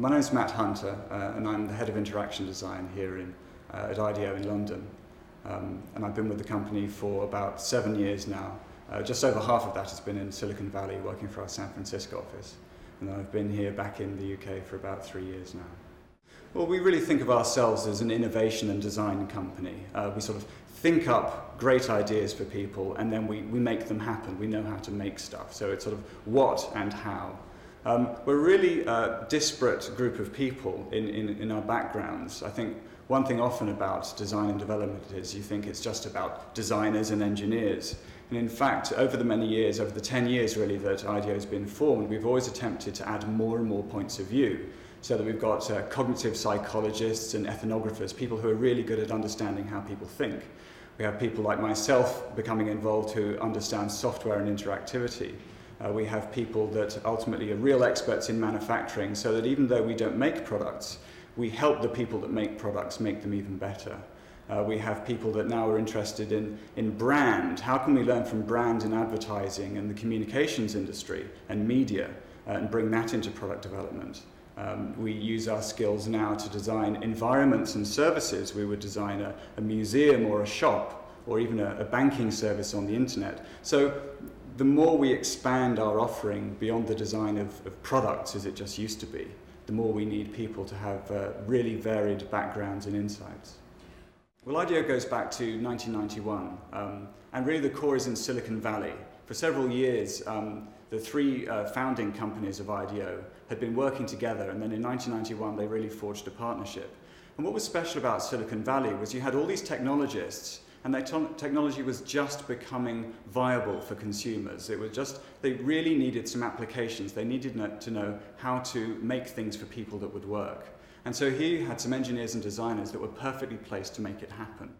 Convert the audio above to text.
My name is Matt Hunter, uh, and I'm the head of interaction design here in, uh, at IDEO in London. Um, and I've been with the company for about seven years now. Uh, just over half of that has been in Silicon Valley working for our San Francisco office. And then I've been here back in the UK for about three years now. Well, we really think of ourselves as an innovation and design company. Uh, we sort of think up great ideas for people and then we, we make them happen. We know how to make stuff. So it's sort of what and how. Um, we're really uh, disparate group of people in, in, in our backgrounds. I think one thing often about design and development is you think it's just about designers and engineers. And in fact, over the many years, over the 10 years really that IDEO has been formed, we've always attempted to add more and more points of view so that we've got uh, cognitive psychologists and ethnographers, people who are really good at understanding how people think. We have people like myself becoming involved who understand software and interactivity. Uh, we have people that ultimately are real experts in manufacturing so that even though we don't make products, we help the people that make products make them even better. Uh, we have people that now are interested in, in brand. How can we learn from brand in advertising and the communications industry and media uh, and bring that into product development? Um, we use our skills now to design environments and services. We would design a, a museum or a shop or even a, a banking service on the internet. So the more we expand our offering beyond the design of, of products as it just used to be, the more we need people to have uh, really varied backgrounds and insights. Well, IDEO goes back to 1991, um, and really the core is in Silicon Valley. For several years, um, the three uh, founding companies of IDEO had been working together, and then in 1991 they really forged a partnership. And what was special about Silicon Valley was you had all these technologists, and their technology was just becoming viable for consumers. It was just, they really needed some applications. They needed to know how to make things for people that would work. And so he had some engineers and designers that were perfectly placed to make it happen.